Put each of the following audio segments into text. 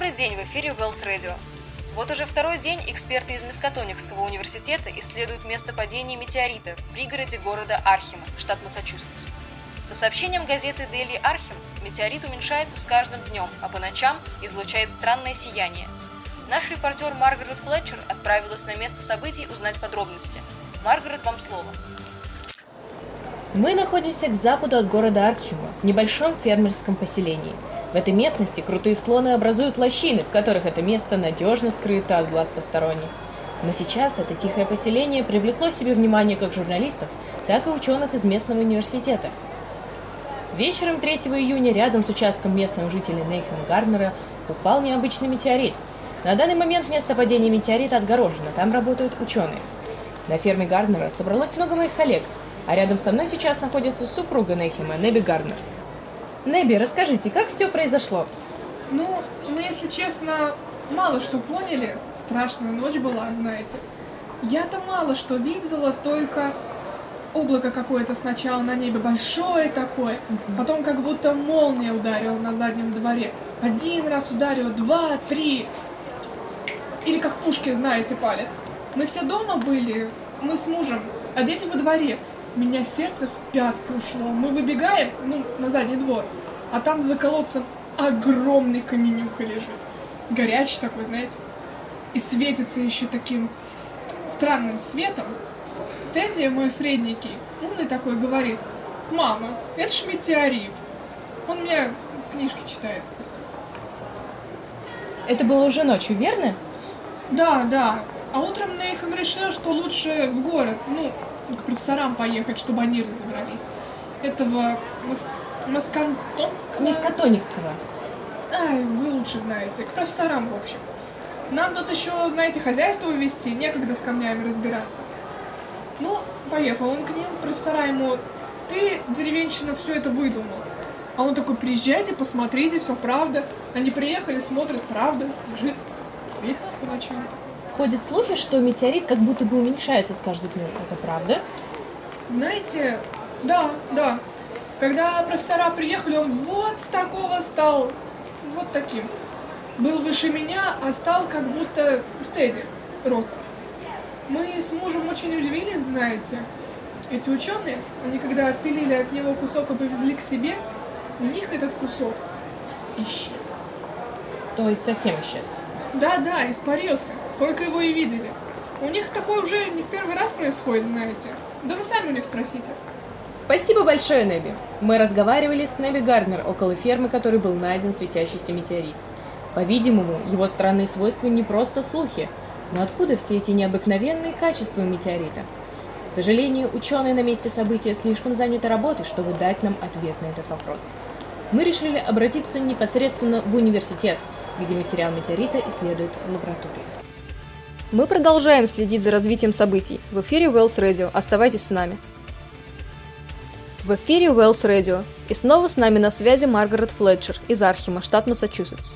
Добрый день, в эфире Wells Radio. Вот уже второй день эксперты из Мискатоникского университета исследуют место падения метеорита в пригороде города Архима, штат Массачусетс. По сообщениям газеты Daily Архим, метеорит уменьшается с каждым днем, а по ночам излучает странное сияние. Наш репортер Маргарет Флетчер отправилась на место событий узнать подробности. Маргарет, вам слово. Мы находимся к западу от города Архима, в небольшом фермерском поселении – в этой местности крутые склоны образуют лощины, в которых это место надежно скрыто от глаз посторонних. Но сейчас это тихое поселение привлекло себе внимание как журналистов, так и ученых из местного университета. Вечером 3 июня рядом с участком местного жителя Нейхема Гарднера упал необычный метеорит. На данный момент место падения метеорита отгорожено, там работают ученые. На ферме Гарднера собралось много моих коллег, а рядом со мной сейчас находится супруга Нейхема, Неби Гарднер. Неби, расскажите, как все произошло? Ну, мы, если честно, мало что поняли. Страшная ночь была, знаете. Я-то мало что видела, только облако какое-то сначала на небе большое такое, потом как будто молния ударила на заднем дворе. Один раз ударила, два, три. Или как пушки, знаете, палят. Мы все дома были, мы с мужем, а дети во дворе меня сердце в пятки ушло. Мы выбегаем, ну, на задний двор, а там за колодцем огромный каменюка лежит. Горячий такой, знаете. И светится еще таким странным светом. Тедди, мой средненький, умный такой, говорит, мама, это ж метеорит. Он мне книжки читает. Это было уже ночью, верно? Да, да. А утром Нейхам решил, что лучше в город, ну, к профессорам поехать, чтобы они разобрались. Этого мас... маскантонского... Мискатоникского. Ай, вы лучше знаете. К профессорам, в общем. Нам тут еще, знаете, хозяйство вести, некогда с камнями разбираться. Ну, поехал он к ним, профессора ему, ты, деревенщина, все это выдумал. А он такой, приезжайте, посмотрите, все правда. Они приехали, смотрят, правда, лежит, светится по ночам. Ходят слухи, что метеорит как будто бы уменьшается с каждым днем. Это правда? Знаете, да, да. Когда профессора приехали, он вот с такого стал, вот таким. Был выше меня, а стал как будто стеди ростом. Мы с мужем очень удивились, знаете. Эти ученые, они когда отпилили от него кусок и повезли к себе, у них этот кусок исчез. То есть совсем исчез? Да, да, испарился. Только его и видели. У них такое уже не в первый раз происходит, знаете. Да вы сами у них спросите. Спасибо большое, Неби. Мы разговаривали с Неби Гарнер около фермы, которой был найден светящийся метеорит. По-видимому, его странные свойства не просто слухи, но откуда все эти необыкновенные качества метеорита? К сожалению, ученые на месте события слишком заняты работой, чтобы дать нам ответ на этот вопрос. Мы решили обратиться непосредственно в университет, где материал метеорита исследуют в лаборатории. Мы продолжаем следить за развитием событий. В эфире Wells Radio. Оставайтесь с нами. В эфире Wells Radio. И снова с нами на связи Маргарет Флетчер из Архима, штат Массачусетс.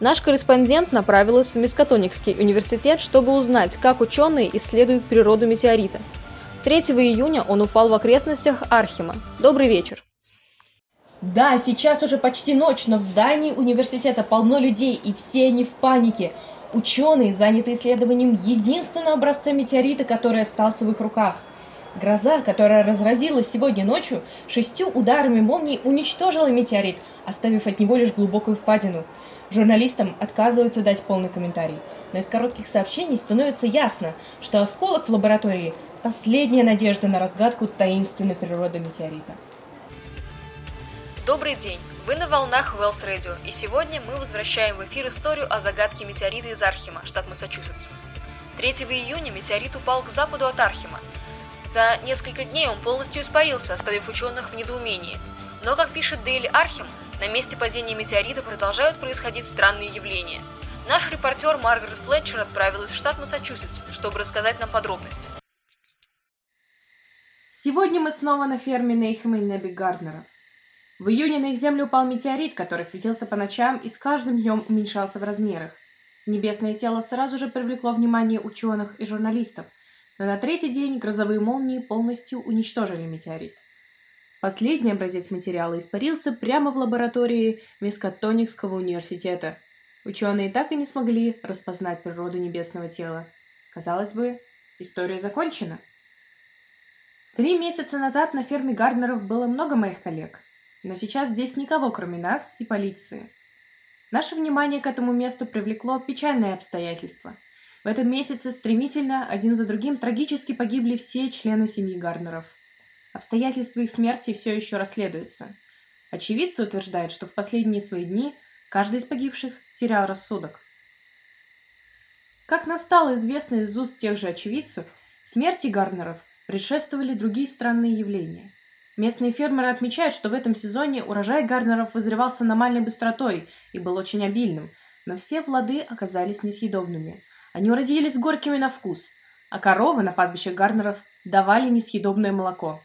Наш корреспондент направилась в Мискатоникский университет, чтобы узнать, как ученые исследуют природу метеорита. 3 июня он упал в окрестностях Архима. Добрый вечер. Да, сейчас уже почти ночь, но в здании университета полно людей, и все они в панике. Ученые заняты исследованием единственного образца метеорита, который остался в их руках. Гроза, которая разразилась сегодня ночью, шестью ударами молнии уничтожила метеорит, оставив от него лишь глубокую впадину. Журналистам отказываются дать полный комментарий. Но из коротких сообщений становится ясно, что осколок в лаборатории – последняя надежда на разгадку таинственной природы метеорита. Добрый день! Вы на волнах Wells Radio, и сегодня мы возвращаем в эфир историю о загадке метеорита из Архима, штат Массачусетс. 3 июня метеорит упал к западу от Архима. За несколько дней он полностью испарился, оставив ученых в недоумении. Но, как пишет Дейли Архим, на месте падения метеорита продолжают происходить странные явления. Наш репортер Маргарет Флетчер отправилась в штат Массачусетс, чтобы рассказать нам подробности. Сегодня мы снова на ферме Нейхема и Неби Гарднера. В июне на их землю упал метеорит, который светился по ночам и с каждым днем уменьшался в размерах. Небесное тело сразу же привлекло внимание ученых и журналистов, но на третий день грозовые молнии полностью уничтожили метеорит. Последний образец материала испарился прямо в лаборатории Мискатоникского университета. Ученые так и не смогли распознать природу небесного тела. Казалось бы, история закончена. Три месяца назад на ферме Гарднеров было много моих коллег, но сейчас здесь никого, кроме нас и полиции. Наше внимание к этому месту привлекло печальное обстоятельство. В этом месяце стремительно, один за другим, трагически погибли все члены семьи Гарднеров. Обстоятельства их смерти все еще расследуются. Очевидцы утверждают, что в последние свои дни каждый из погибших терял рассудок. Как нам стало известно из уст тех же очевидцев, смерти Гарнеров предшествовали другие странные явления. Местные фермеры отмечают, что в этом сезоне урожай Гарнеров вызревал с аномальной быстротой и был очень обильным, но все плоды оказались несъедобными. Они уродились горькими на вкус, а коровы на пастбищах Гарнеров давали несъедобное молоко.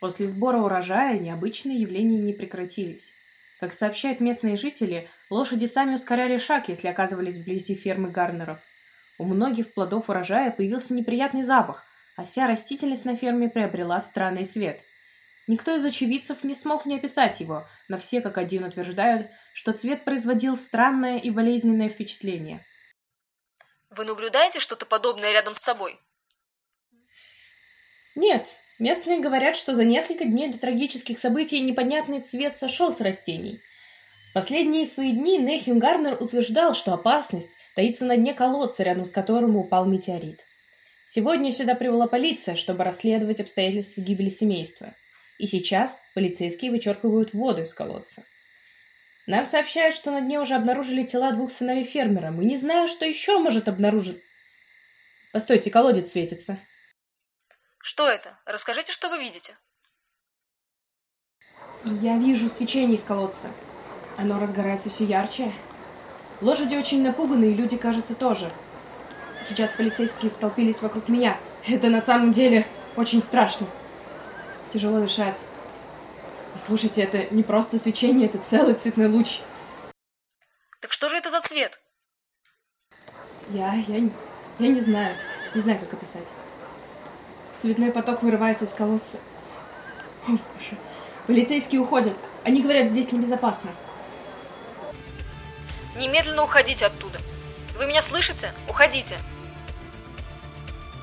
После сбора урожая необычные явления не прекратились. Как сообщают местные жители, лошади сами ускоряли шаг, если оказывались вблизи фермы Гарнеров. У многих плодов урожая появился неприятный запах, а вся растительность на ферме приобрела странный цвет. Никто из очевидцев не смог мне описать его, но все как один утверждают, что цвет производил странное и болезненное впечатление. Вы наблюдаете что-то подобное рядом с собой? Нет, местные говорят, что за несколько дней до трагических событий непонятный цвет сошел с растений. В последние свои дни Нехим Гарнер утверждал, что опасность таится на дне колодца, рядом с которым упал метеорит. Сегодня сюда прибыла полиция, чтобы расследовать обстоятельства гибели семейства – и сейчас полицейские вычерпывают воду из колодца. Нам сообщают, что на дне уже обнаружили тела двух сыновей фермера. Мы не знаем, что еще может обнаружить... Постойте, колодец светится. Что это? Расскажите, что вы видите. Я вижу свечение из колодца. Оно разгорается все ярче. Лошади очень напуганы, и люди, кажется, тоже. Сейчас полицейские столпились вокруг меня. Это на самом деле очень страшно. Тяжело дышать. Слушайте, это не просто свечение, это целый цветной луч. Так что же это за цвет? Я, я, я не знаю. Не знаю, как описать. Цветной поток вырывается из колодца. О, боже. Полицейские уходят. Они говорят, здесь небезопасно. Немедленно уходите оттуда. Вы меня слышите? Уходите.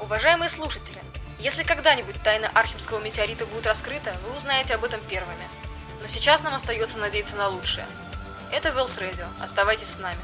Уважаемые слушатели, если когда-нибудь тайна Архимского метеорита будет раскрыта, вы узнаете об этом первыми. Но сейчас нам остается надеяться на лучшее. Это Велс Радио. Оставайтесь с нами.